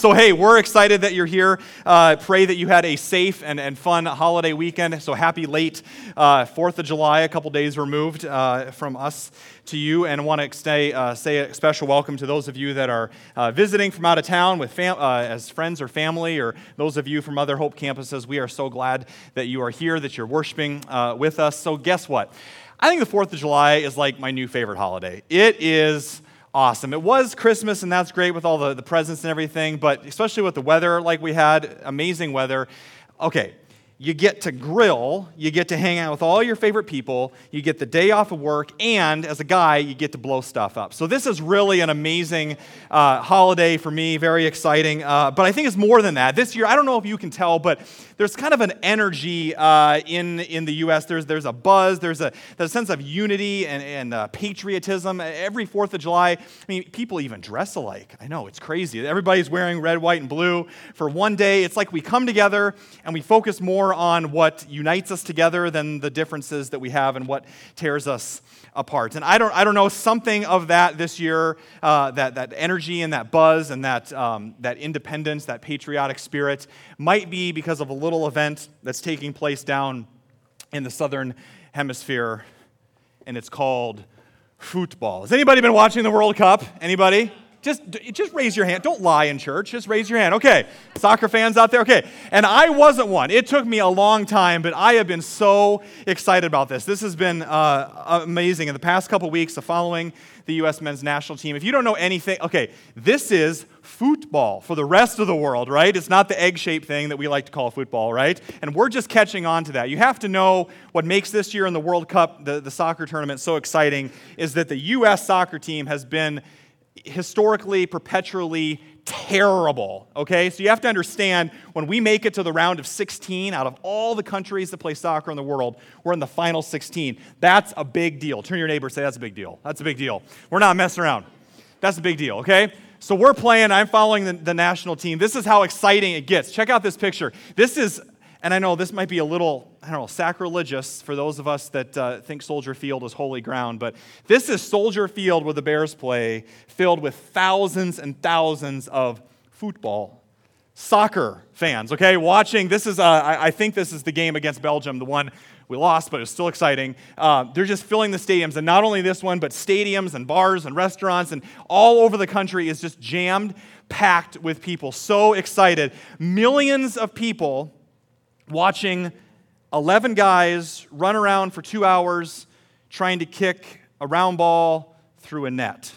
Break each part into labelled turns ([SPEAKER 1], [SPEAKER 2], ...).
[SPEAKER 1] So, hey, we're excited that you're here. Uh, pray that you had a safe and, and fun holiday weekend. So, happy late uh, 4th of July, a couple days removed uh, from us to you. And I want to say, uh, say a special welcome to those of you that are uh, visiting from out of town with fam- uh, as friends or family, or those of you from other Hope campuses. We are so glad that you are here, that you're worshiping with us. So, guess what? I think the 4th of July is like my new favorite holiday. It is awesome. It was Christmas, and that's great with all the, the presents and everything, but especially with the weather like we had, amazing weather. Okay, you get to grill, you get to hang out with all your favorite people, you get the day off of work, and as a guy, you get to blow stuff up. So, this is really an amazing uh, holiday for me, very exciting. Uh, but I think it's more than that. This year, I don't know if you can tell, but there's kind of an energy uh, in, in the U.S. There's, there's a buzz, there's a, there's a sense of unity and, and uh, patriotism. Every 4th of July, I mean, people even dress alike. I know, it's crazy. Everybody's wearing red, white, and blue for one day. It's like we come together and we focus more on what unites us together than the differences that we have and what tears us apart. And I don't, I don't know, something of that this year, uh, that, that energy and that buzz and that, um, that independence, that patriotic spirit, might be because of a little event that's taking place down in the southern hemisphere, and it's called football. Has anybody been watching the World Cup? Anybody? Just, just raise your hand. Don't lie in church. Just raise your hand. Okay. Soccer fans out there? Okay. And I wasn't one. It took me a long time, but I have been so excited about this. This has been uh, amazing. In the past couple weeks of following the U.S. men's national team, if you don't know anything, okay, this is football for the rest of the world, right? It's not the egg shaped thing that we like to call football, right? And we're just catching on to that. You have to know what makes this year in the World Cup, the, the soccer tournament, so exciting is that the U.S. soccer team has been historically, perpetually terrible. Okay? So you have to understand when we make it to the round of 16 out of all the countries that play soccer in the world, we're in the final 16. That's a big deal. Turn to your neighbor say, That's a big deal. That's a big deal. We're not messing around. That's a big deal, okay? So we're playing, I'm following the, the national team. This is how exciting it gets. Check out this picture. This is and I know this might be a little, I don't know, sacrilegious for those of us that uh, think Soldier Field is holy ground, but this is Soldier Field where the Bears play, filled with thousands and thousands of football, soccer fans, okay? Watching, this is, uh, I, I, think this is the game against Belgium, the one we lost, but it was still exciting. Uh, they're just filling the stadiums, and not only this one, but stadiums and bars and restaurants and all over the country is just jammed, packed with people. So excited. Millions of people watching 11 guys run around for two hours trying to kick a round ball through a net.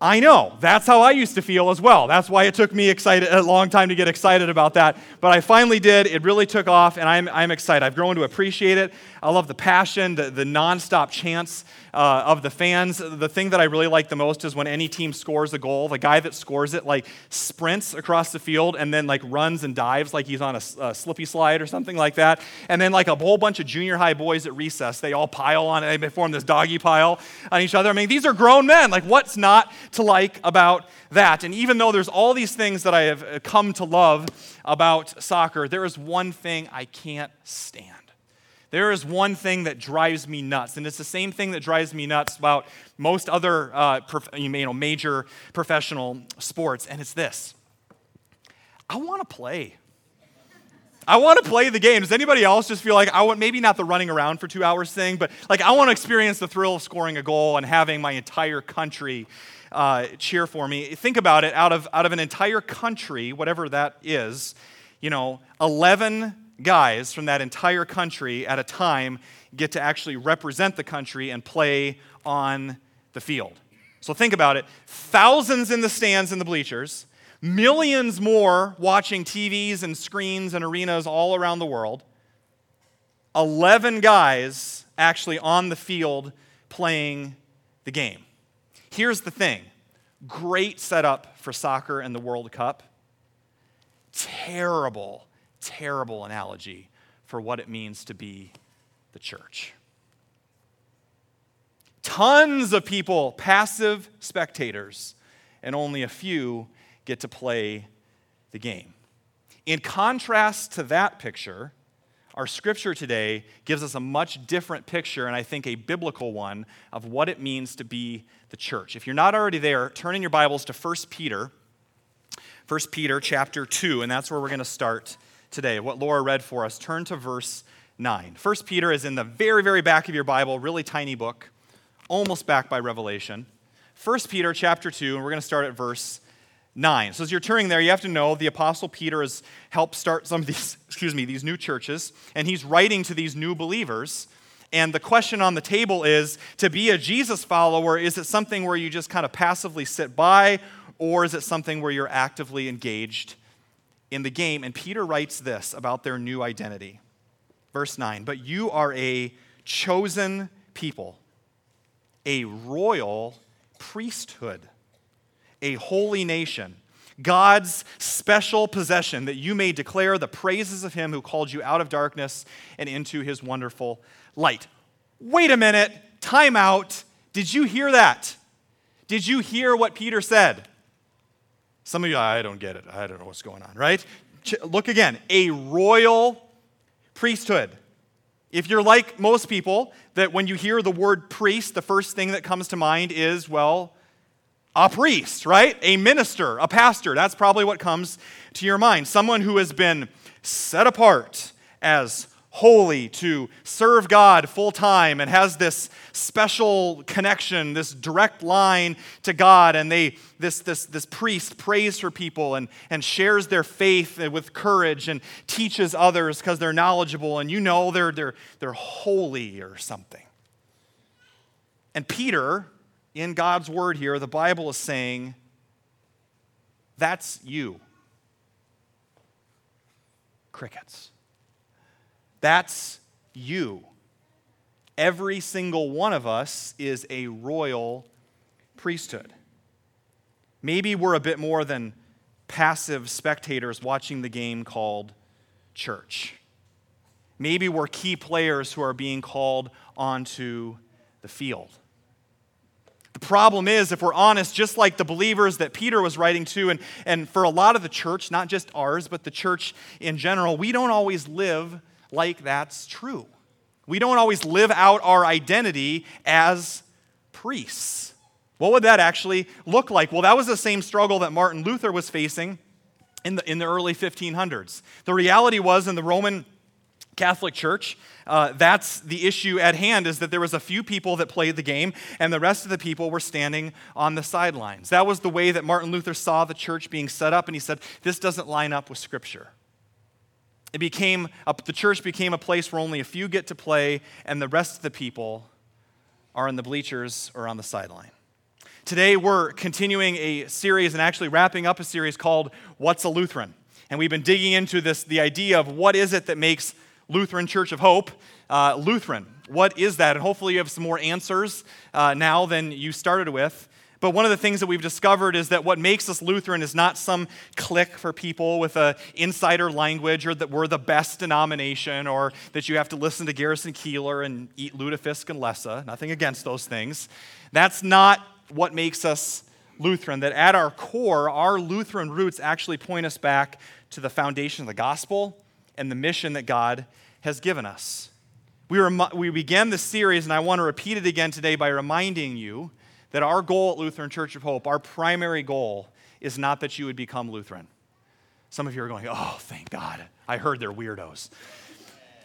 [SPEAKER 1] I know, that's how I used to feel as well. That's why it took me excited, a long time to get excited about that. But I finally did. It really took off, and I'm, I'm excited. I've grown to appreciate it. I love the passion, the, the nonstop chants uh, of the fans. The thing that I really like the most is when any team scores a goal, the guy that scores it like sprints across the field and then like runs and dives like he's on a, a slippy slide or something like that. And then like a whole bunch of junior high boys at recess, they all pile on it. They form this doggy pile on each other. I mean, these are grown men. Like, what's not to like about that? And even though there's all these things that I have come to love about soccer, there is one thing I can't stand. There is one thing that drives me nuts, and it's the same thing that drives me nuts about most other uh, prof- you know, major professional sports, and it's this I want to play. I want to play the game. Does anybody else just feel like I want maybe not the running around for two hours thing, but like I want to experience the thrill of scoring a goal and having my entire country uh, cheer for me? Think about it. Out of out of an entire country, whatever that is, you know, eleven guys from that entire country at a time get to actually represent the country and play on the field. So think about it. Thousands in the stands and the bleachers, millions more watching TVs and screens and arenas all around the world, 11 guys actually on the field playing the game. Here's the thing. Great setup for soccer and the World Cup, terrible terrible analogy for what it means to be the church. Tons of people, passive spectators, and only a few get to play the game. In contrast to that picture, our scripture today gives us a much different picture, and I think a biblical one, of what it means to be the church. If you're not already there, turn in your Bibles to 1 Peter 1 Peter chapter 2, and that's where we're going to start today. What Laura read for us. Turn to verse 9. 1 Peter is in the very, very back of your Bible, really tiny book, almost back by Revelation. 1 Peter chapter 2, and we're going to start at verse 9. So as you're turning there, you have to know the apostle Peter has helped start some of these, excuse me, these new churches, and he's writing to these new believers. And the question on the table is to be a Jesus follower, is it something where you just kind of passively sit by, or is it something where you're actively engaged in the game? And Peter writes this about their new identity. Verse 9, but you are a chosen people, a royal priesthood, a holy nation. God's special possession, that you may declare the praises of him who called you out of darkness and into his wonderful light. Wait a minute, time out. Did you hear that? Did you hear what Peter said? Some of you, I don't get it. I don't know what's going on, right? Look again. A royal priesthood. If you're like most people, that when you hear the word priest, the first thing that comes to mind is, well, a priest, right? A minister, a pastor. That's probably what comes to your mind. Someone who has been set apart as holy to serve God full time and has this special connection, this direct line to God. And they, this, this, this priest prays for people and, and shares their faith with courage and teaches others because they're knowledgeable and you know they're, they're, they're holy or something. And Peter, in God's word here, the Bible is saying, that's you. Crickets. That's you. Every single one of us is a royal priesthood. Maybe we're a bit more than passive spectators watching the game called church. Maybe we're key players who are being called onto the field. The problem is, if we're honest, just like the believers that Peter was writing to, and, and for a lot of the church, not just ours, but the church in general, we don't always live like that's true. We don't always live out our identity as priests. What would that actually look like? Well, that was the same struggle that Martin Luther was facing in the, in the early 1500s. The reality was in the Roman Catholic Church, uh, that's the issue at hand is that there was a few people that played the game and the rest of the people were standing on the sidelines. That was the way that Martin Luther saw the church being set up, and he said, This doesn't line up with Scripture. It became, a, the church became a place where only a few get to play and the rest of the people are in the bleachers or on the sideline. Today, we're continuing a series and actually wrapping up a series called What's a Lutheran? And we've been digging into this, the idea of what is it that makes Lutheran Church of Hope uh, Lutheran? What is that? And hopefully, you have some more answers uh, now than you started with. But one of the things that we've discovered is that what makes us Lutheran is not some clique for people with an insider language or that we're the best denomination or that you have to listen to Garrison Keillor and eat lutefisk and lefse. Nothing against those things. That's not what makes us Lutheran. That at our core, our Lutheran roots actually point us back to the foundation of the gospel and the mission that God has given us. We, rem- we began this series, and I want to repeat it again today by reminding you that our goal at Lutheran Church of Hope, our primary goal, is not that you would become Lutheran. Some of you are going, oh, thank God. I heard they're weirdos.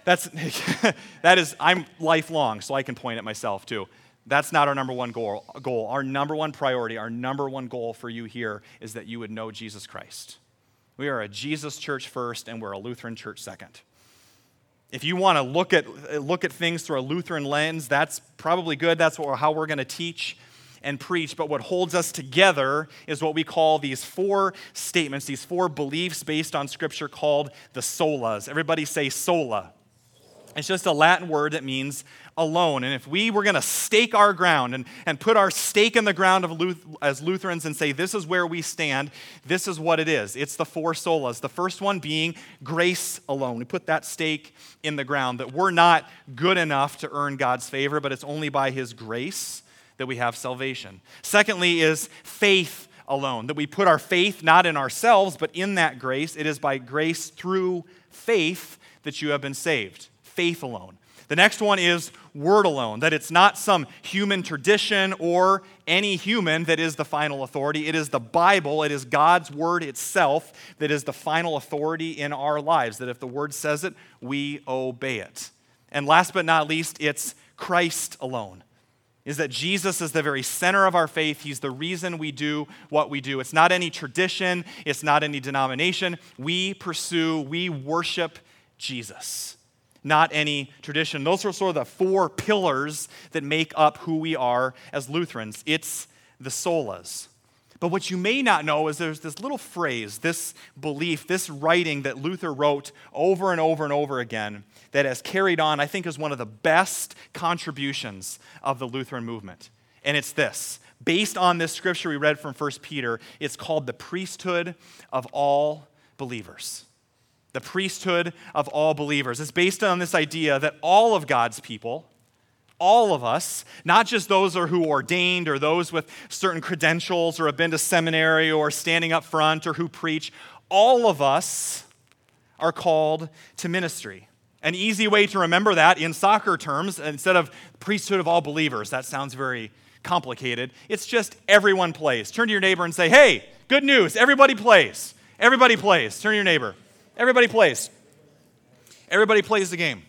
[SPEAKER 1] That's, that is, I'm lifelong, so I can point at myself too. That's not our number one goal, goal. Our number one priority, our number one goal for you here is that you would know Jesus Christ. We are a Jesus church first, and we're a Lutheran church second. If you want to look at, look at things through a Lutheran lens, that's probably good. That's what, how we're going to teach and preach, but what holds us together is what we call these four statements, these four beliefs based on Scripture called the solas. Everybody say sola. It's just a Latin word that means alone. And if we were going to stake our ground and, and put our stake in the ground of Luth- as Lutherans and say, this is where we stand, this is what it is. It's the four solas. The first one being grace alone. We put that stake in the ground that we're not good enough to earn God's favor, but it's only by His grace that we have salvation. Secondly, is faith alone, that we put our faith not in ourselves, but in that grace. It is by grace through faith that you have been saved. Faith alone. The next one is word alone, that it's not some human tradition or any human that is the final authority. It is the Bible, it is God's word itself that is the final authority in our lives, that if the word says it, we obey it. And last but not least, it's Christ alone. Is that Jesus is the very center of our faith. He's the reason we do what we do. It's not any tradition, it's not any denomination. We pursue, we worship Jesus not any tradition. Those are sort of the four pillars that make up who we are as Lutherans. It's the solas. But what you may not know is there's this little phrase, this belief, this writing that Luther wrote over and over and over again that has carried on, I think, is one of the best contributions of the Lutheran movement. And it's this based on this scripture we read from 1 Peter, it's called the priesthood of all believers the priesthood of all believers. It's based on this idea that all of God's people, all of us, not just those who are ordained or those with certain credentials or have been to seminary or standing up front or who preach, all of us are called to ministry. An easy way to remember that in soccer terms, instead of priesthood of all believers, that sounds very complicated. It's just everyone plays. Turn to your neighbor and say, hey, good news, everybody plays. Everybody plays. Turn to your neighbor. Everybody plays. Everybody plays the game.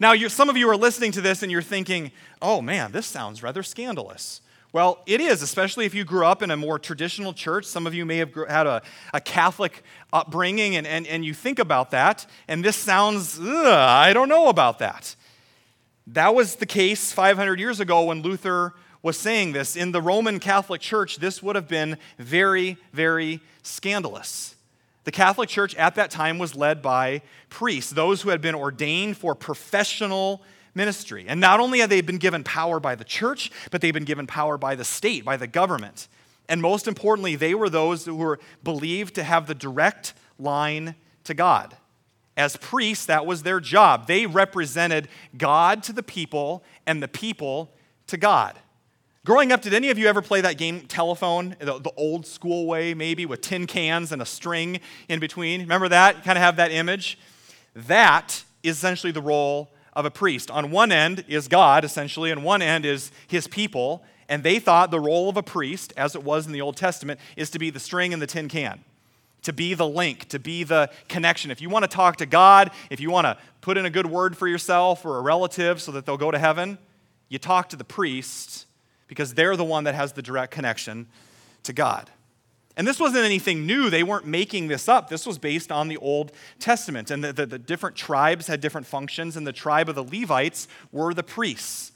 [SPEAKER 1] Now, some of you are listening to this and you're thinking, oh man, this sounds rather scandalous. Well, it is, especially if you grew up in a more traditional church. Some of you may have had a, a Catholic upbringing, and, and, and you think about that, and this sounds, I don't know about that. That was the case 500 years ago when Luther was saying this. In the Roman Catholic Church, this would have been very, very scandalous. The Catholic Church at that time was led by priests, those who had been ordained for professional ministry. And not only had they been given power by the church, but they've been given power by the state, by the government. And most importantly, they were those who were believed to have the direct line to God. As priests, that was their job. They represented God to the people and the people to God. Growing up, did any of you ever play that game telephone, the, the, old school way, maybe with tin cans and a string in between? Remember that? kind of have that image? That is essentially the role of a priest. On one end is God, essentially, and one end is his people. And they thought the role of a priest, as it was in the Old Testament, is to be the string in the tin can, to be the link, to be the connection. If you want to talk to God, if you want to put in a good word for yourself or a relative so that they'll go to heaven, you talk to the priest because they're the one that has the direct connection to God. And this wasn't anything new. They weren't making this up. This was based on the Old Testament. And the, the, the, different tribes had different functions, and the tribe of the Levites were the priests.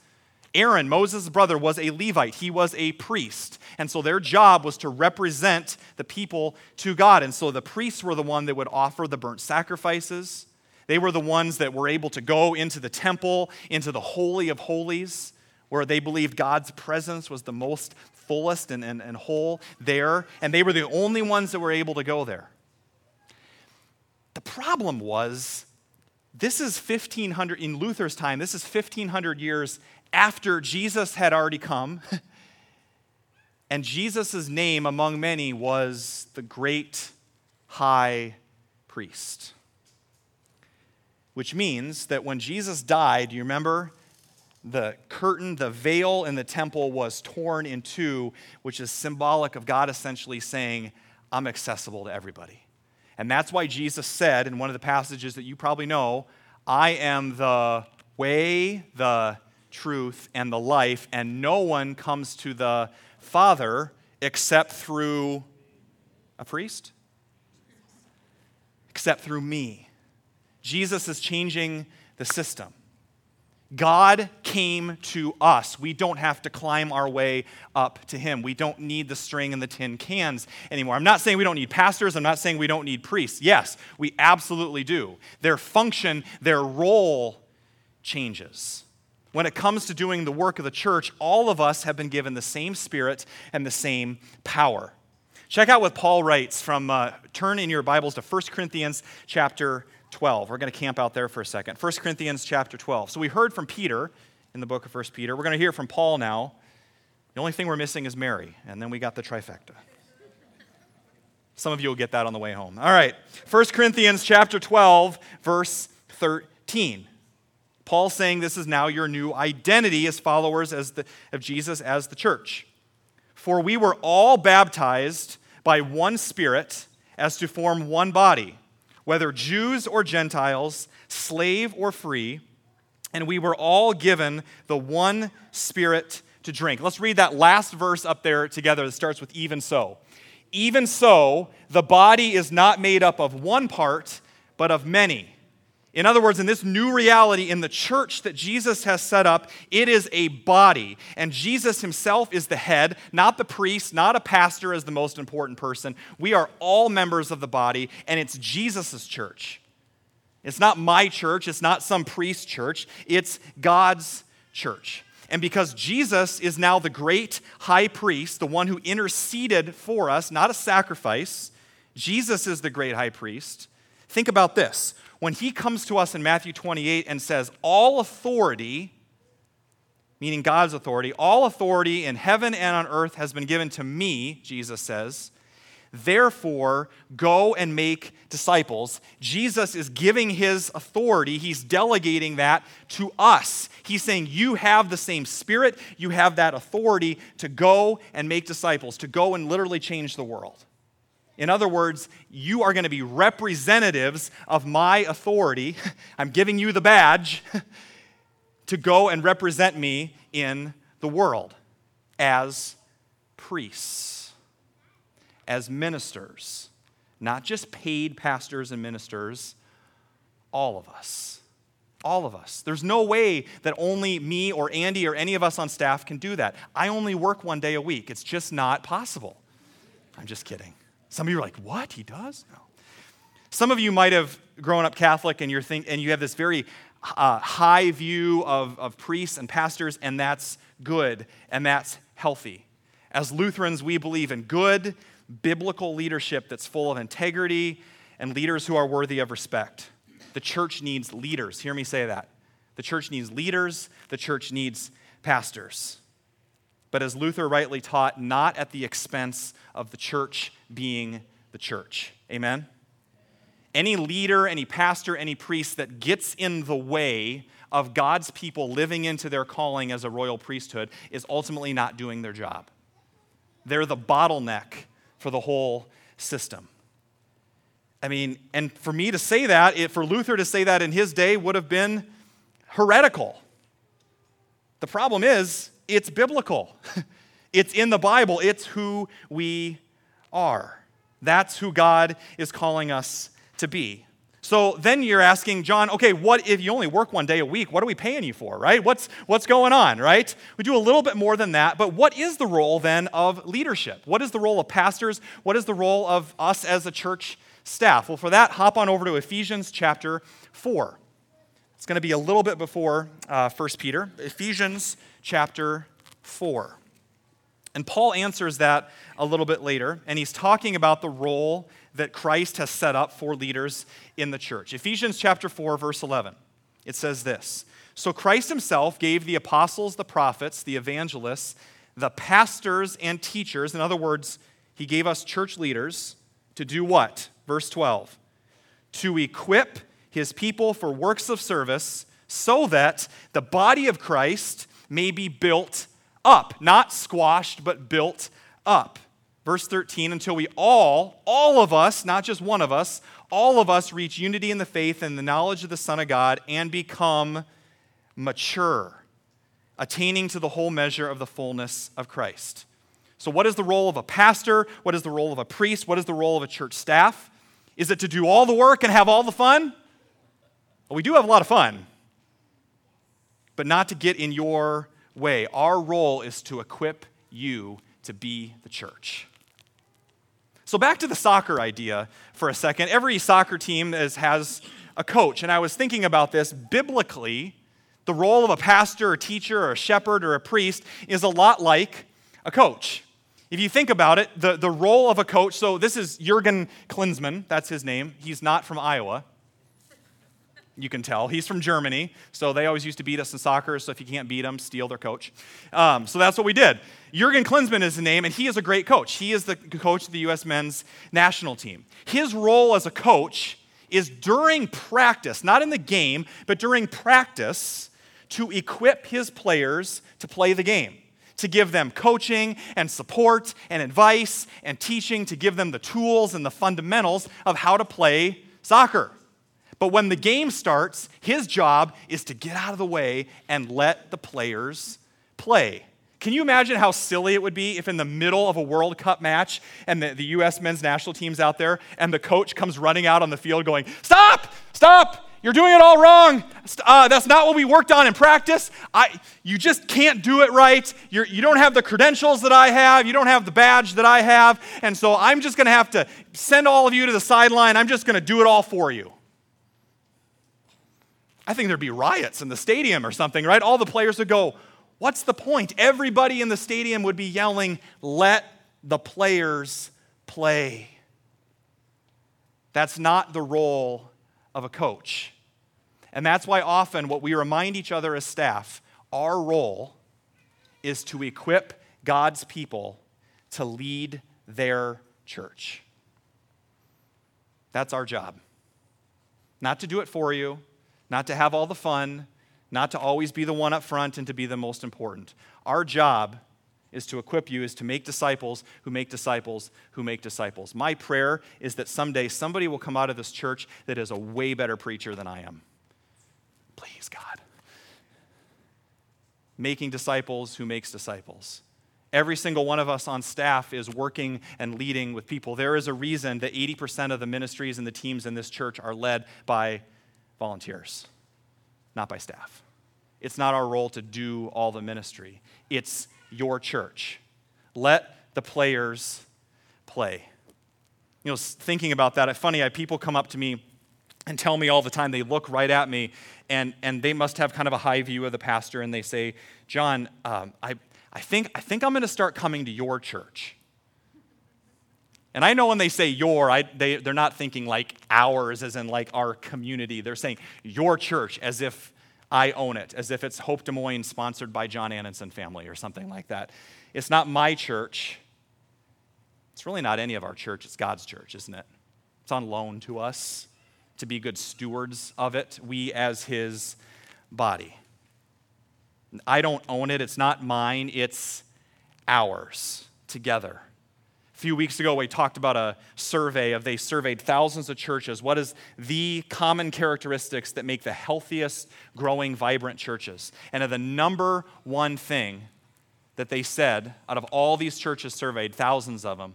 [SPEAKER 1] Aaron, Moses' brother, was a Levite. He was a priest. And so their job was to represent the people to God. And so the priests were the one that would offer the burnt sacrifices. They were the ones that were able to go into the temple, into the Holy of Holies where they believed God's presence was the most fullest and, and, and whole there, and they were the only ones that were able to go there. The problem was, this is 1500, in Luther's time, this is 1500 years after Jesus had already come. and Jesus' name among many was the great high priest. Which means that when Jesus died, you remember, the curtain, the veil in the temple was torn in two, which is symbolic of God essentially saying, I'm accessible to everybody. And that's why Jesus said in one of the passages that you probably know, I am the way, the truth, and the life, and no one comes to the Father except through a priest, except through me. Jesus is changing the system. God came to us. We don't have to climb our way up to Him. We don't need the string and the tin cans anymore. I'm not saying we don't need pastors. I'm not saying we don't need priests. Yes, we absolutely do. Their function, their role changes. When it comes to doing the work of the church, all of us have been given the same spirit and the same power. Check out what Paul writes from, uh, turn in your Bibles to 1 Corinthians chapter 12. We're going to camp out there for a second. 1 Corinthians chapter 12. So we heard from Peter in the book of 1 Peter. We're going to hear from Paul now. The only thing we're missing is Mary, and then we got the trifecta. Some of you will get that on the way home. All right. 1 Corinthians chapter 12, verse 13. Paul saying this is now your new identity as followers as the, of Jesus as the church. For we were all baptized by one Spirit as to form one body, whether Jews or Gentiles, slave or free, and we were all given the one Spirit to drink. Let's read that last verse up there together that starts with even so. Even so, the body is not made up of one part, but of many. In other words, in this new reality, in the church that Jesus has set up, it is a body. And Jesus himself is the head, not the priest, not a pastor as the most important person. We are all members of the body, and it's Jesus' church. It's not my church, it's not some priest church, it's God's church. And because Jesus is now the great high priest, the one who interceded for us, not a sacrifice, Jesus is the great high priest. Think about this. When he comes to us in Matthew 28 and says, All authority, meaning God's authority, all authority in heaven and on earth has been given to me, Jesus says. Therefore, go and make disciples. Jesus is giving his authority, he's delegating that to us. He's saying, You have the same spirit, you have that authority to go and make disciples, to go and literally change the world. In other words, you are going to be representatives of my authority. I'm giving you the badge to go and represent me in the world as priests as ministers, not just paid pastors and ministers, all of us. All of us. There's no way that only me or Andy or any of us on staff can do that. I only work one day a week. It's just not possible. I'm just kidding. Some of you are like, what? He does? No. Some of you might have grown up Catholic and, you're think, and you have this very uh, high view of, of priests and pastors, and that's good and that's healthy. As Lutherans, we believe in good biblical leadership that's full of integrity and leaders who are worthy of respect. The church needs leaders. Hear me say that. The church needs leaders, the church needs pastors. But as Luther rightly taught, not at the expense of the church being the church. Amen? Any leader, any pastor, any priest that gets in the way of God's people living into their calling as a royal priesthood is ultimately not doing their job. They're the bottleneck for the whole system. I mean, and for me to say that, it, for Luther to say that in his day would have been heretical. The problem is, it's biblical. it's in the Bible. It's who we are. That's who God is calling us to be. So then you're asking, John, okay, what if you only work one day a week? What are we paying you for, right? What's, what's going on, right? We do a little bit more than that, but what is the role then of leadership? What is the role of pastors? What is the role of us as a church staff? Well, for that, hop on over to Ephesians chapter 4. It's going to be a little bit before uh, 1 Peter. Ephesians chapter 4. And Paul answers that a little bit later, and he's talking about the role that Christ has set up for leaders in the church. Ephesians chapter 4 verse 11. It says this. So Christ himself gave the apostles, the prophets, the evangelists, the pastors and teachers, in other words, he gave us church leaders to do what? Verse 12. To equip his people for works of service so that the body of Christ may be built up, not squashed, but built up verse 13, until we all, all of us, not just one of us, all of us reach unity in the faith and the knowledge of the Son of God and become mature, attaining to the whole measure of the fullness of Christ. So, what is the role of a pastor? What is the role of a priest? What is the role of a church staff? Is it to do all the work and have all the fun? Well, we do have a lot of fun, but not to get in your way. Our role is to equip you to be the church. So, back to the soccer idea for a second. Every soccer team is, has a coach, and I was thinking about this biblically. The role of a pastor, or teacher, or a shepherd, or a priest is a lot like a coach. If you think about it, the, the role of a coach, so this is Jurgen Klinsmann, that's his name. He's not from Iowa. You can tell. He's from Germany, so they always used to beat us in soccer, so if you can't beat them, steal their coach. Um, so that's what we did. Jurgen Klinsmann is his name, and he is a great coach. He is the coach of the U.S. men's national team. His role as a coach is during practice, not in the game, but during practice, to equip his players to play the game, to give them coaching and support and advice and teaching, to give them the tools and the fundamentals of how to play soccer. But when the game starts, his job is to get out of the way and let the players play. Can you imagine how silly it would be if, in the middle of a World Cup match and the, the U.S. men's national team's out there and the coach comes running out on the field going, Stop! Stop! You're doing it all wrong. Uh, that's not what we worked on in practice. I, you just can't do it right. You're, you don't have the credentials that I have. You don't have the badge that I have. And so I'm just going to have to send all of you to the sideline. I'm just going to do it all for you. I think there'd be riots in the stadium or something, right? All the players would go, What's the point? Everybody in the stadium would be yelling, Let the players play. That's not the role of a coach. And that's why often what we remind each other as staff, our role is to equip God's people to lead their church. That's our job. Not to do it for you, not to have all the fun, not to always be the one up front and to be the most important. Our job is to equip you, is to make disciples who make disciples who make disciples. My prayer is that someday somebody will come out of this church that is a way better preacher than I am. Please, God. Making disciples who makes disciples. Every single one of us on staff is working and leading with people. There is a reason that 80% of the ministries and the teams in this church are led by volunteers not by staff. It's not our role to do all the ministry, it's your church. Let the players play. You know, thinking about that, it's funny, I, people come up to me and tell me all the time, they look right at me, and, and they must have kind of a high view of the pastor, and they say, John, um, I, I, think, I think I'm going to start coming to your church. And I know when they say your, I, they, they're not thinking like ours, as in like our community. They're saying your church as if I own it, as if it's Hope Des Moines sponsored by John Annenson family or something like that. It's not my church. It's really not any of our church. It's God's church, isn't it? It's on loan to us to be good stewards of it, we as His body. I don't own it. It's not mine. It's ours together. A few weeks ago, we talked about a survey of they surveyed thousands of churches. What is the common characteristics that make the healthiest, growing, vibrant churches? And the number one thing that they said out of all these churches surveyed, thousands of them,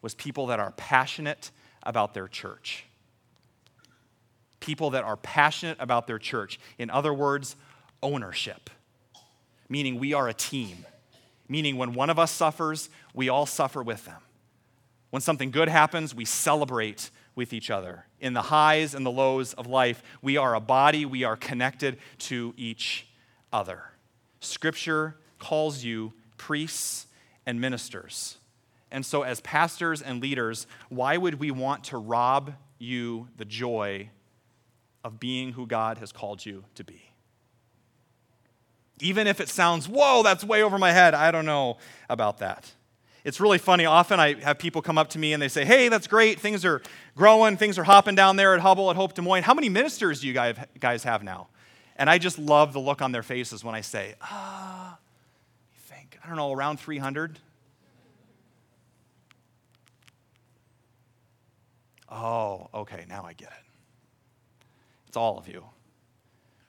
[SPEAKER 1] was people that are passionate about their church. People that are passionate about their church. In other words, ownership, meaning we are a team meaning when one of us suffers, we all suffer with them. When something good happens, we celebrate with each other. In the highs and the lows of life, we are a body, we are connected to each other. Scripture calls you priests and ministers. And so, as pastors and leaders, why would we want to rob you the joy of being who God has called you to be? Even if it sounds, whoa, that's way over my head, I don't know about that. It's really funny. Often I have people come up to me and they say, hey, that's great. Things are growing. Things are hopping down there at Hubble, at Hope Des Moines. How many ministers do you guys have now? And I just love the look on their faces when I say, ah, uh, think, I don't know, around 300? Oh, okay, now I get it. It's all of you.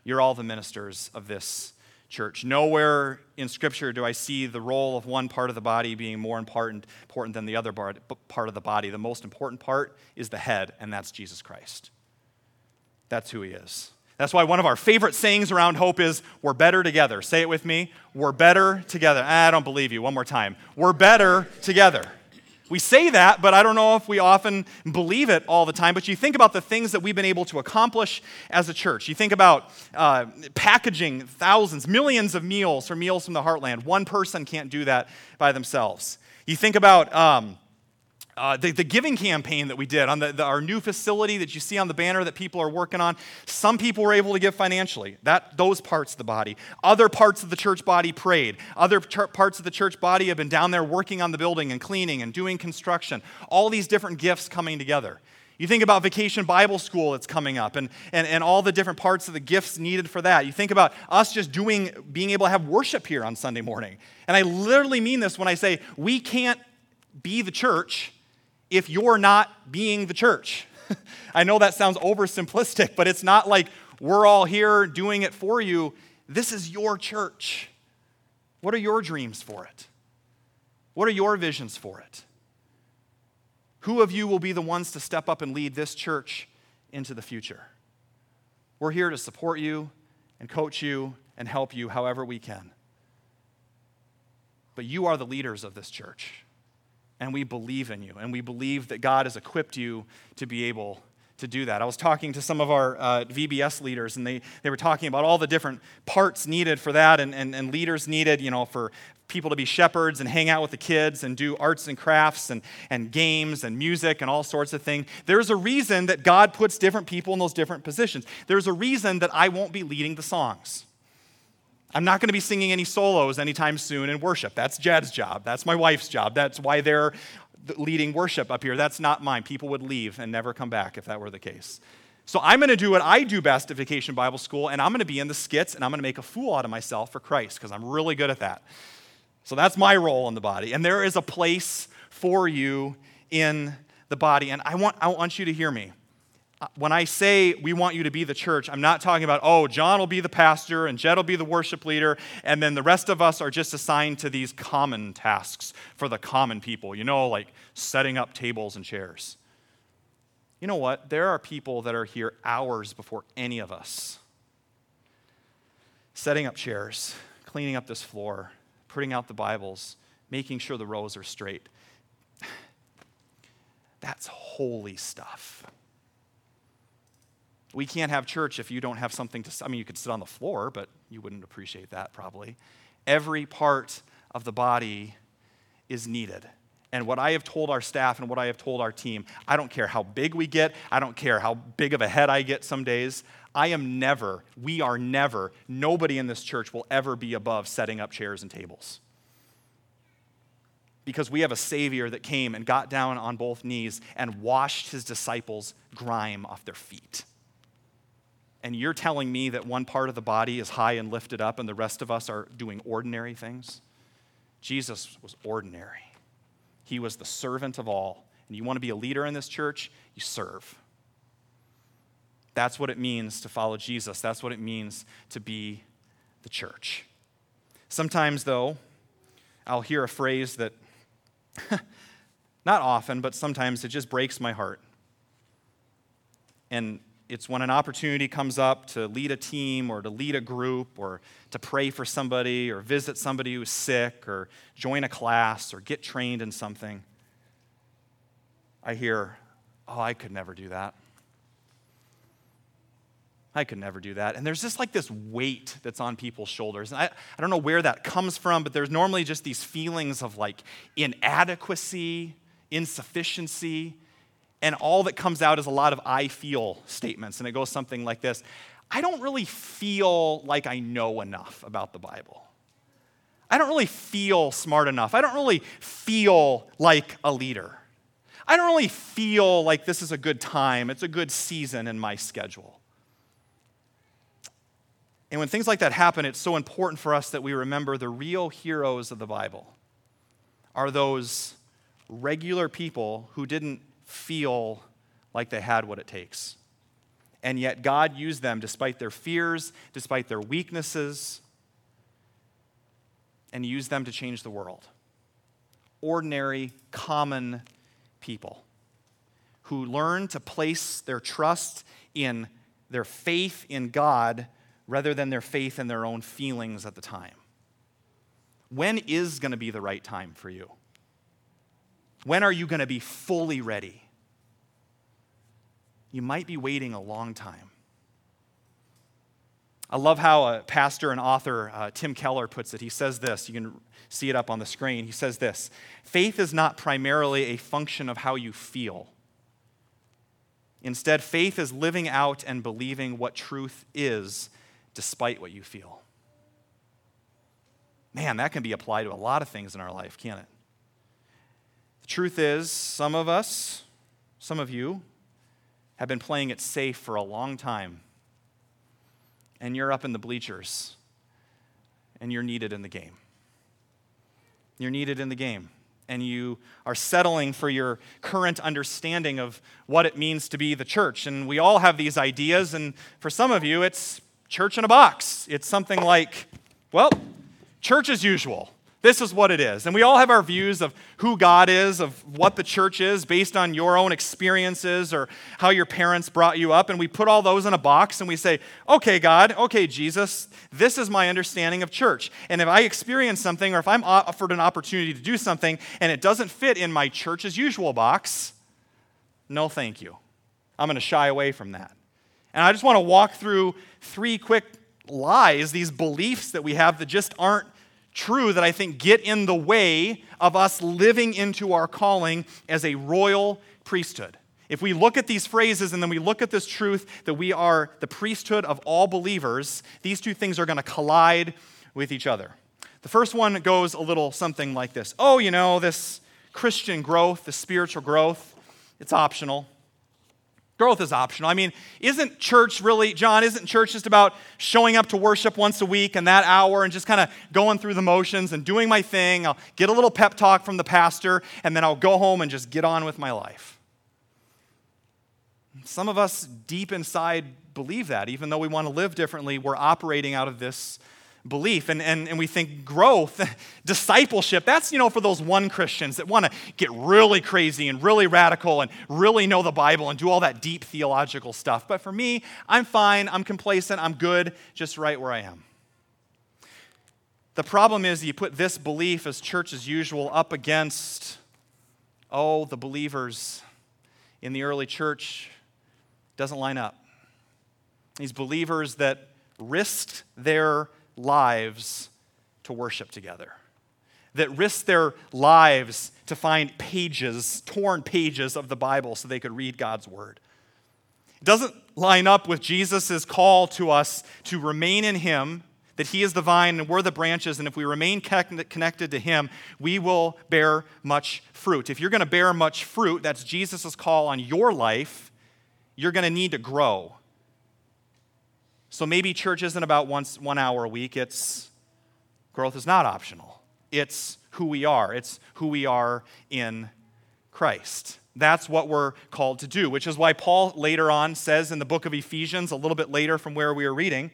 [SPEAKER 1] You're all the ministers of this church. Nowhere in Scripture do I see the role of one part of the body being more important, important than the other part, part of the body. The most important part is the head, and that's Jesus Christ. That's who he is. That's why one of our favorite sayings around hope is, We're better together. Say it with me. We're better together. Ah, I don't believe you. One more time. We're better together. We say that, but I don't know if we often believe it all the time. But you think about the things that we've been able to accomplish as a church. You think about uh, packaging thousands, millions of meals for Meals from the Heartland. One person can't do that by themselves. You think about um, uh, the, the, giving campaign that we did on the, the, our new facility that you see on the banner that people are working on some people were able to give financially. That those parts of the body. Other parts of the church body prayed. Other ch- parts of the church body have been down there working on the building and cleaning and doing construction. All these different gifts coming together. You think about Vacation Bible School that's coming up and, and, and all the different parts of the gifts needed for that. You think about us just doing, being able to have worship here on Sunday morning. And I literally mean this when I say we can't be the church if you're not being the church. I know that sounds oversimplistic, but it's not like we're all here doing it for you. This is your church. What are your dreams for it? What are your visions for it? Who of you will be the ones to step up and lead this church into the future? We're here to support you and coach you and help you however we can. But you are the leaders of this church, and we believe in you, and we believe that God has equipped you to be able to do that. I was talking to some of our uh, VBS leaders, and they, they were talking about all the different parts needed for that and, and, and leaders needed, you know, for people to be shepherds and hang out with the kids and do arts and crafts and, and games and music and all sorts of things. There's a reason that God puts different people in those different positions. There's a reason that I won't be leading the songs. I'm not going to be singing any solos anytime soon in worship. That's Jed's job. That's my wife's job. That's why they're leading worship up here. That's not mine. People would leave and never come back if that were the case. So I'm going to do what I do best at Vacation Bible School, and I'm going to be in the skits, and I'm going to make a fool out of myself for Christ because I'm really good at that. So that's my role in the body. And there is a place for you in the body. And I want, I want you to hear me. When I say we want you to be the church, I'm not talking about, oh, John will be the pastor and Jed will be the worship leader, and then the rest of us are just assigned to these common tasks for the common people, you know, like setting up tables and chairs. You know what? There are people that are here hours before any of us, setting up chairs, cleaning up this floor, putting out the Bibles, making sure the rows are straight. That's holy stuff. We can't have church if you don't have something to, I mean, you could sit on the floor, but you wouldn't appreciate that probably. Every part of the body is needed. And what I have told our staff and what I have told our team, I don't care how big we get, I don't care how big of a head I get some days. I am never, we are never, nobody in this church will ever be above setting up chairs and tables. Because we have a Savior that came and got down on both knees and washed his disciples' grime off their feet and you're telling me that one part of the body is high and lifted up and the rest of us are doing ordinary things? Jesus was ordinary. He was the servant of all. And you want to be a leader in this church? You serve. That's what it means to follow Jesus. That's what it means to be the church. Sometimes, though, I'll hear a phrase that, not often, but sometimes it just breaks my heart. And it's when an opportunity comes up to lead a team or to lead a group or to pray for somebody or visit somebody who's sick or join a class or get trained in something. I hear, oh, I could never do that. I could never do that. And there's just like this weight that's on people's shoulders. And I, I don't know where that comes from, but there's normally just these feelings of like inadequacy, insufficiency and all that comes out is a lot of I feel statements. And it goes something like this I don't really feel like I know enough about the Bible. I don't really feel smart enough. I don't really feel like a leader. I don't really feel like this is a good time. It's a good season in my schedule. And when things like that happen, it's so important for us that we remember the real heroes of the Bible are those regular people who didn't feel like they had what it takes. And yet, God used them despite their fears, despite their weaknesses, and used them to change the world. Ordinary, common people who learn to place their trust in their faith in God rather than their faith in their own feelings at the time. When is going to be the right time for you? When are you going to be fully ready? You might be waiting a long time. I love how a pastor and author, uh, Tim Keller, puts it. He says this, you can see it up on the screen. He says this Faith is not primarily a function of how you feel. Instead, faith is living out and believing what truth is despite what you feel. Man, that can be applied to a lot of things in our life, can't it? Truth is, some of us, some of you, have been playing it safe for a long time, and you're up in the bleachers, and you're needed in the game. You're needed in the game and you are settling for your current understanding of what it means to be the church. And we all have these ideas, and for some of you, it's church in a box. It's something like, well, church as usual. This is what it is. And we all have our views of who God is, of what the church is, based on your own experiences or how your parents brought you up. And we put all those in a box and we say, okay, God, okay, Jesus, this is my understanding of church. And if I experience something or if I'm offered an opportunity to do something and it doesn't fit in my church as usual box, no thank you. I'm going to shy away from that. And I just want to walk through three quick lies, these beliefs that we have that just aren't true that I think get in the way of us living into our calling as a royal priesthood. If we look at these phrases and then we look at this truth that we are the priesthood of all believers, these two things are going to collide with each other. The first one goes a little something like this Oh, you know, this Christian growth, the spiritual growth, it's optional. Growth is optional. I mean, isn't church really, John, isn't church just about showing up to worship once a week and that hour and just kind of going through the motions and doing my thing? I'll get a little pep talk from the pastor and then I'll go home and just get on with my life. Some of us deep inside believe that. Even though we want to live differently, we're operating out of this belief. And, and, and we think growth, discipleship, that's, you know, for those one Christians that want to get really crazy and really radical and really know the Bible and do all that deep theological stuff. But for me, I'm fine, I'm complacent, I'm good, just right where I am. The problem is you put this belief as church as usual up against, oh, the believers in the early church doesn't line up. These believers that risked their lives to worship together, that risked their lives to find pages, torn pages of the Bible so they could read God's word. It doesn't line up with Jesus' call to us to remain in Him, that He is the vine and we're the branches, and if we remain connected to Him, we will bear much fruit. If you're going to bear much fruit, that's Jesus' call on your life, you're going to need to grow. So maybe church isn't about once one hour a week. It's growth is not optional. It's who we are. It's who we are in Christ. That's what we're called to do, which is why Paul later on says in the book of Ephesians, a little bit later from where we are reading,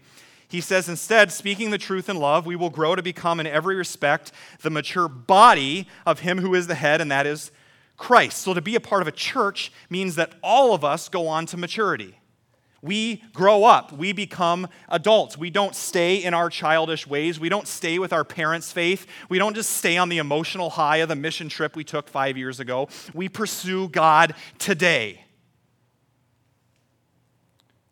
[SPEAKER 1] he says, instead, speaking the truth in love, we will grow to become in every respect the mature body of him who is the head, and that is Christ. So to be a part of a church means that all of us go on to maturity. We grow up. We become adults. We don't stay in our childish ways. We don't stay with our parents' faith. We don't just stay on the emotional high of the mission trip we took five years ago. We pursue God today.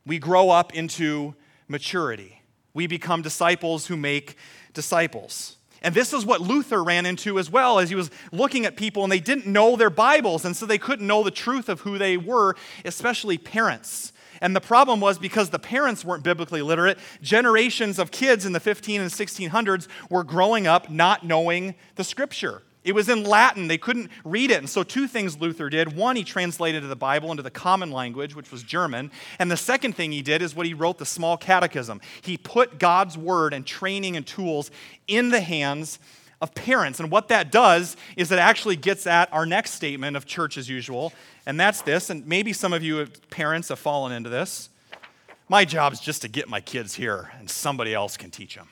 [SPEAKER 1] We grow up into maturity. We become disciples who make disciples. And this is what Luther ran into as well as he was looking at people and they didn't know their Bibles, and so they couldn't know the truth of who they were, especially parents. And the problem was because the parents weren't biblically literate, generations of kids in the 15 and 1600s were growing up not knowing the scripture. It was in Latin. They couldn't read it. And so, two things Luther did. One, he translated the Bible into the common language, which was German. And the second thing he did is what he wrote the small catechism. He put God's word and training and tools in the hands of parents. And what that does is it actually gets at our next statement of church as usual, and that's this. And maybe some of you parents have fallen into this. My job is just to get my kids here, and somebody else can teach them.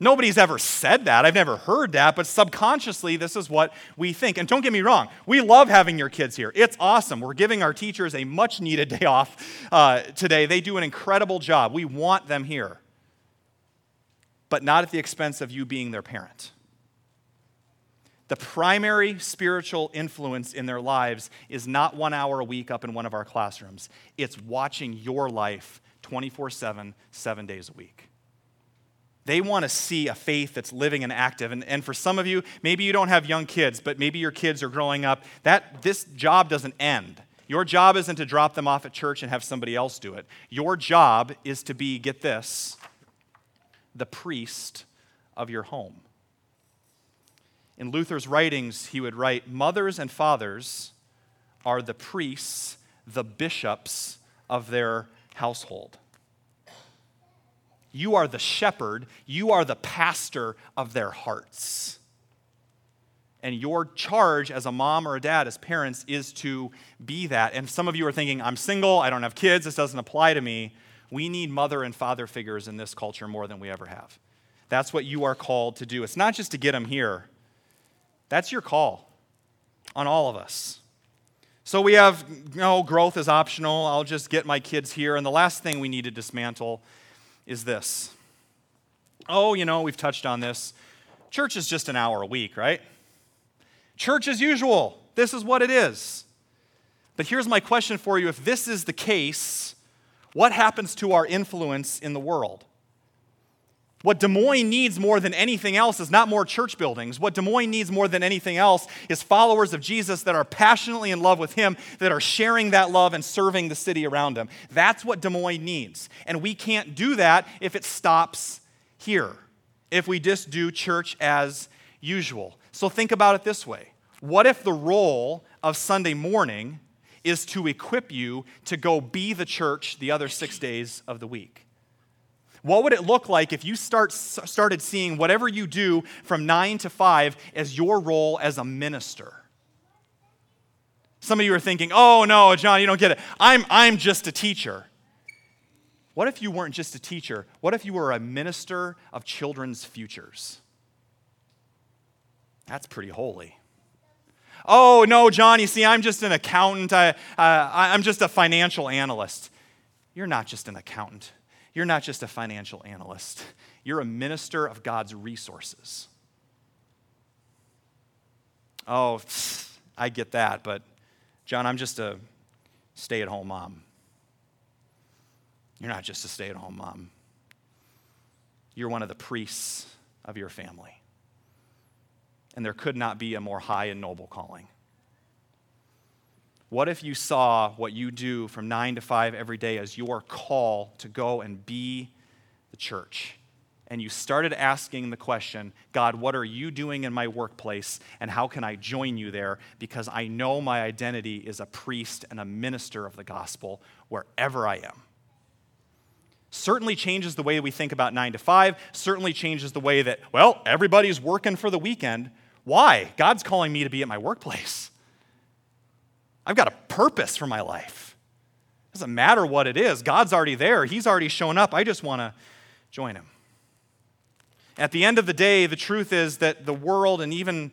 [SPEAKER 1] Nobody's ever said that. I've never heard that, but subconsciously, this is what we think. And don't get me wrong, we love having your kids here. It's awesome. We're giving our teachers a much needed day off uh, today. They do an incredible job. We want them here but not at the expense of you being their parent. The primary spiritual influence in their lives is not one hour a week up in one of our classrooms, it's watching your life 24 7, seven days a week. They want to see a faith that's living and active. And, and for some of you, maybe you don't have young kids, but maybe your kids are growing up. That, this job doesn't end. Your job isn't to drop them off at church and have somebody else do it. Your job is to be, get this, the priest of your home. In Luther's writings, he would write, Mothers and fathers are the priests the bishops of their household. You are the shepherd, you are the pastor of their hearts. And your charge as a mom or a dad, as parents, is to be that. And some of you are thinking, I'm single, I don't have kids, this doesn't apply to me. We need mother and father figures in this culture more than we ever have. That's what you are called to do. It's not just to get them here, that's your call on all of us. So we have, you know, growth is optional. I'll just get my kids here. And the last thing we need to dismantle is this. Oh, you know, we've touched on this. Church is just an hour a week, right? Church as usual. This is what it is. But here's my question for you if this is the case, what happens to our influence in the world? What Des Moines needs more than anything else is not more church buildings. What Des Moines needs more than anything else is followers of Jesus that are passionately in love with Him, that are sharing that love and serving the city around them. That's what Des Moines needs. And we can't do that if it stops here, if we just do church as usual. So think about it this way What if the role of Sunday morning is to equip you to go be the church the other six days of the week? What would it look like if you start, started seeing whatever you do from 9 to 5 as your role as a minister? Some of you are thinking, oh no, John, you don't get it. I'm, I'm just a teacher. What if you weren't just a teacher? What if you were a minister of children's futures? That's pretty holy. Oh, no, John, you see, I'm just an accountant. I, uh, I'm just a financial analyst. You're not just an accountant. You're not just a financial analyst, you're a minister of God's resources. Oh, I get that, but John, I'm just a stay at home mom. You're not just a stay at home mom, you're one of the priests of your family. And there could not be a more high and noble calling. What if you saw what you do from 9 to 5 every day as your call to go and be the church? And you started asking the question, God, what are you doing in my workplace and how can I join you there? Because I know my identity is a priest and a minister of the gospel wherever I am. Certainly changes the way we think about 9 to 5, certainly changes the way that, well, everybody's working for the weekend. Why? God's calling me to be at my workplace. I've got a purpose for my life. It doesn't matter what it is, God's already there, He's already shown up. I just want to join Him. At the end of the day, the truth is that the world and even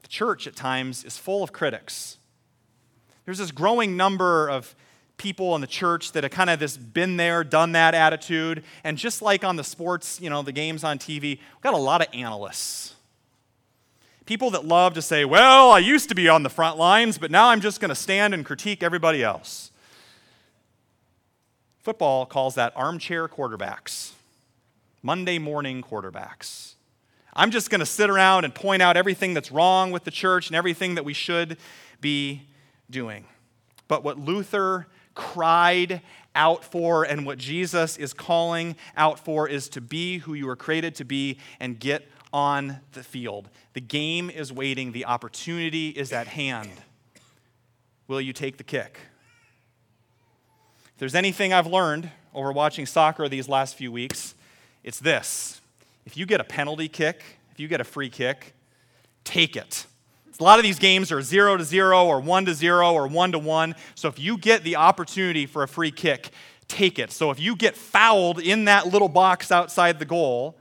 [SPEAKER 1] the church at times is full of critics. There's this growing number of people in the church that have kind of this been there, done that attitude. And just like on the sports, you know, the games on TV, we've got a lot of analysts People that love to say, well, I used to be on the front lines, but now I'm just going to stand and critique everybody else. Football calls that armchair quarterbacks, Monday morning quarterbacks. I'm just going to sit around and point out everything that's wrong with the church and everything that we should be doing. But what Luther cried out for and what Jesus is calling out for is to be who you were created to be and get on the field. The game is waiting, the opportunity is at hand. Will you take the kick? If there's anything I've learned over watching soccer these last few weeks, it's this. If you get a penalty kick, if you get a free kick, take it. A lot of these games are 0 to 0 or 1 to 0 or 1 to 1. So if you get the opportunity for a free kick, take it. So if you get fouled in that little box outside the goal,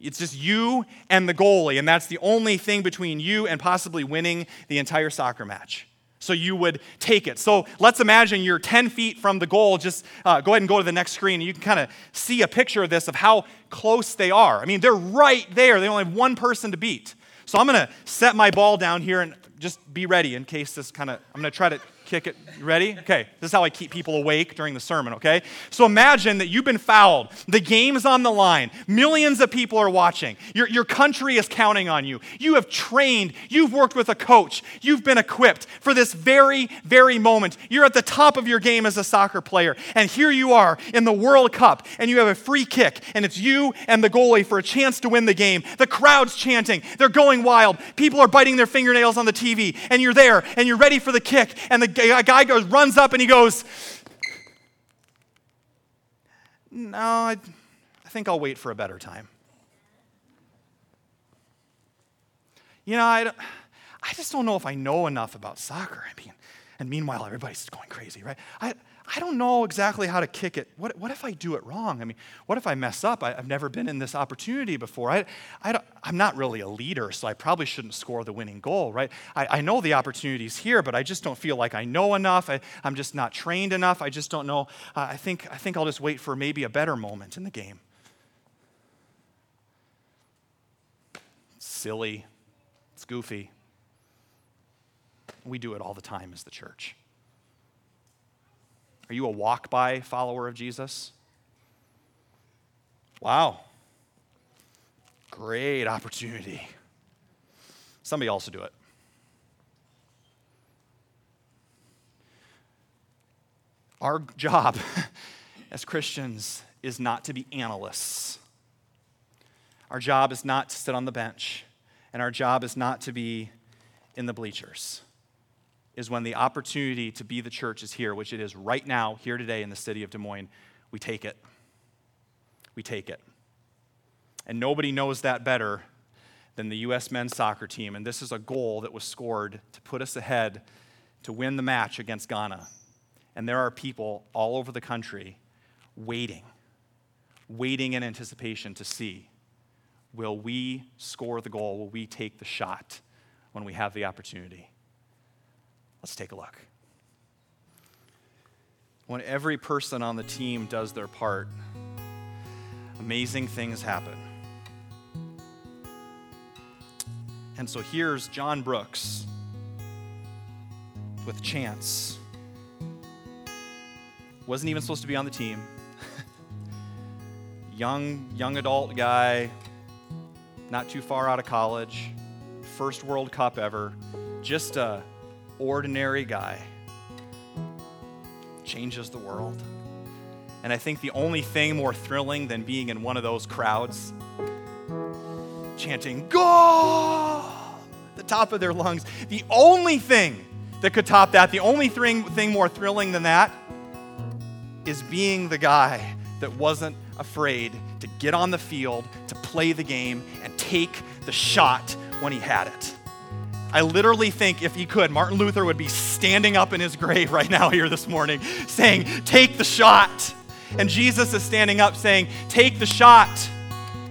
[SPEAKER 1] it's just you and the goalie, and that's the only thing between you and possibly winning the entire soccer match. So you would take it. So let's imagine you're 10 feet from the goal. Just uh, go ahead and go to the next screen, and you can kind of see a picture of this of how close they are. I mean, they're right there. They only have one person to beat. So I'm going to set my ball down here and just be ready in case this kind of, I'm going to try to kick it. You ready? Okay, this is how I keep people awake during the sermon, okay? So imagine that you've been fouled. The game's on the line. Millions of people are watching. Your, your country is counting on you. You have trained. You've worked with a coach. You've been equipped for this very, very moment. You're at the top of your game as a soccer player. And here you are in the World Cup, and you have a free kick, and it's you and the goalie for a chance to win the game. The crowd's chanting. They're going wild. People are biting their fingernails on the TV TV and you're there and you're ready for the kick and the guy goes runs up and he goes, "No, I, I think I'll wait for a better time." You know, I, I just don't know if I know enough about soccer. I mean, and meanwhile, everybody's going crazy, right? I, I don't know exactly how to kick it. What, what if I do it wrong? I mean, what if I mess up? I, have never been in this opportunity before. I, I am not really a leader, so I probably shouldn't score the winning goal, right? I, I know the opportunity's here, but I just don't feel like I know enough. I, am just not trained enough. I just don't know. Uh, I, think, I think I'll just wait for maybe a better moment in the game. silly. It's goofy. We do it all the time as the church. Are you a walk by follower of Jesus? Wow. Great opportunity. Somebody else will do it. Our job as Christians is not to be analysts. Our job is not to sit on the bench, and our job is not to be in the bleachers is when the opportunity to be the church is here, which it is right now, here today in the city of Des Moines, we take it. We take it. And nobody knows that better than the U.S. men's soccer team. And this is a goal that was scored to put us ahead to win the match against Ghana. And there are people all over the country waiting, waiting in anticipation to see will we score the goal? Will we take the shot when we have the opportunity? Let's take a look. When every person on the team does their part, amazing things happen. And so here's John Brooks with Chance. Wasn't even supposed to be on the team. young, young adult guy, not too far out of college, first World Cup ever. Just a ordinary guy changes the world. And I think the only thing more thrilling than being in one of those crowds chanting, Go! the top of their lungs, the only thing that could top that, the only thing, thing more thrilling than that, is being the guy that wasn't afraid to get on the field, to play the game, and take the shot when he had it. I literally think if he could, Martin Luther would be standing up in his grave right now here this morning saying, Take the shot. And Jesus is standing up saying, Take the shot.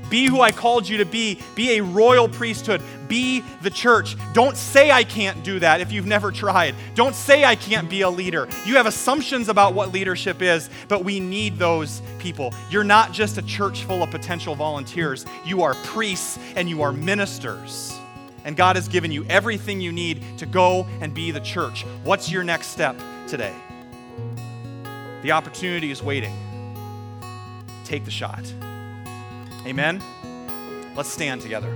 [SPEAKER 1] Be who I called you to be. Be a royal priesthood. Be the church. Don't say I can't do that if you've never tried. Don't say I can't be a leader. You have assumptions about what leadership is, but we need those people. You're not just a church full of potential volunteers, you are priests and you are ministers. And God has given you everything you need to go and be the church. What's your next step today? The opportunity is waiting. Take the shot. Amen? Let's stand together.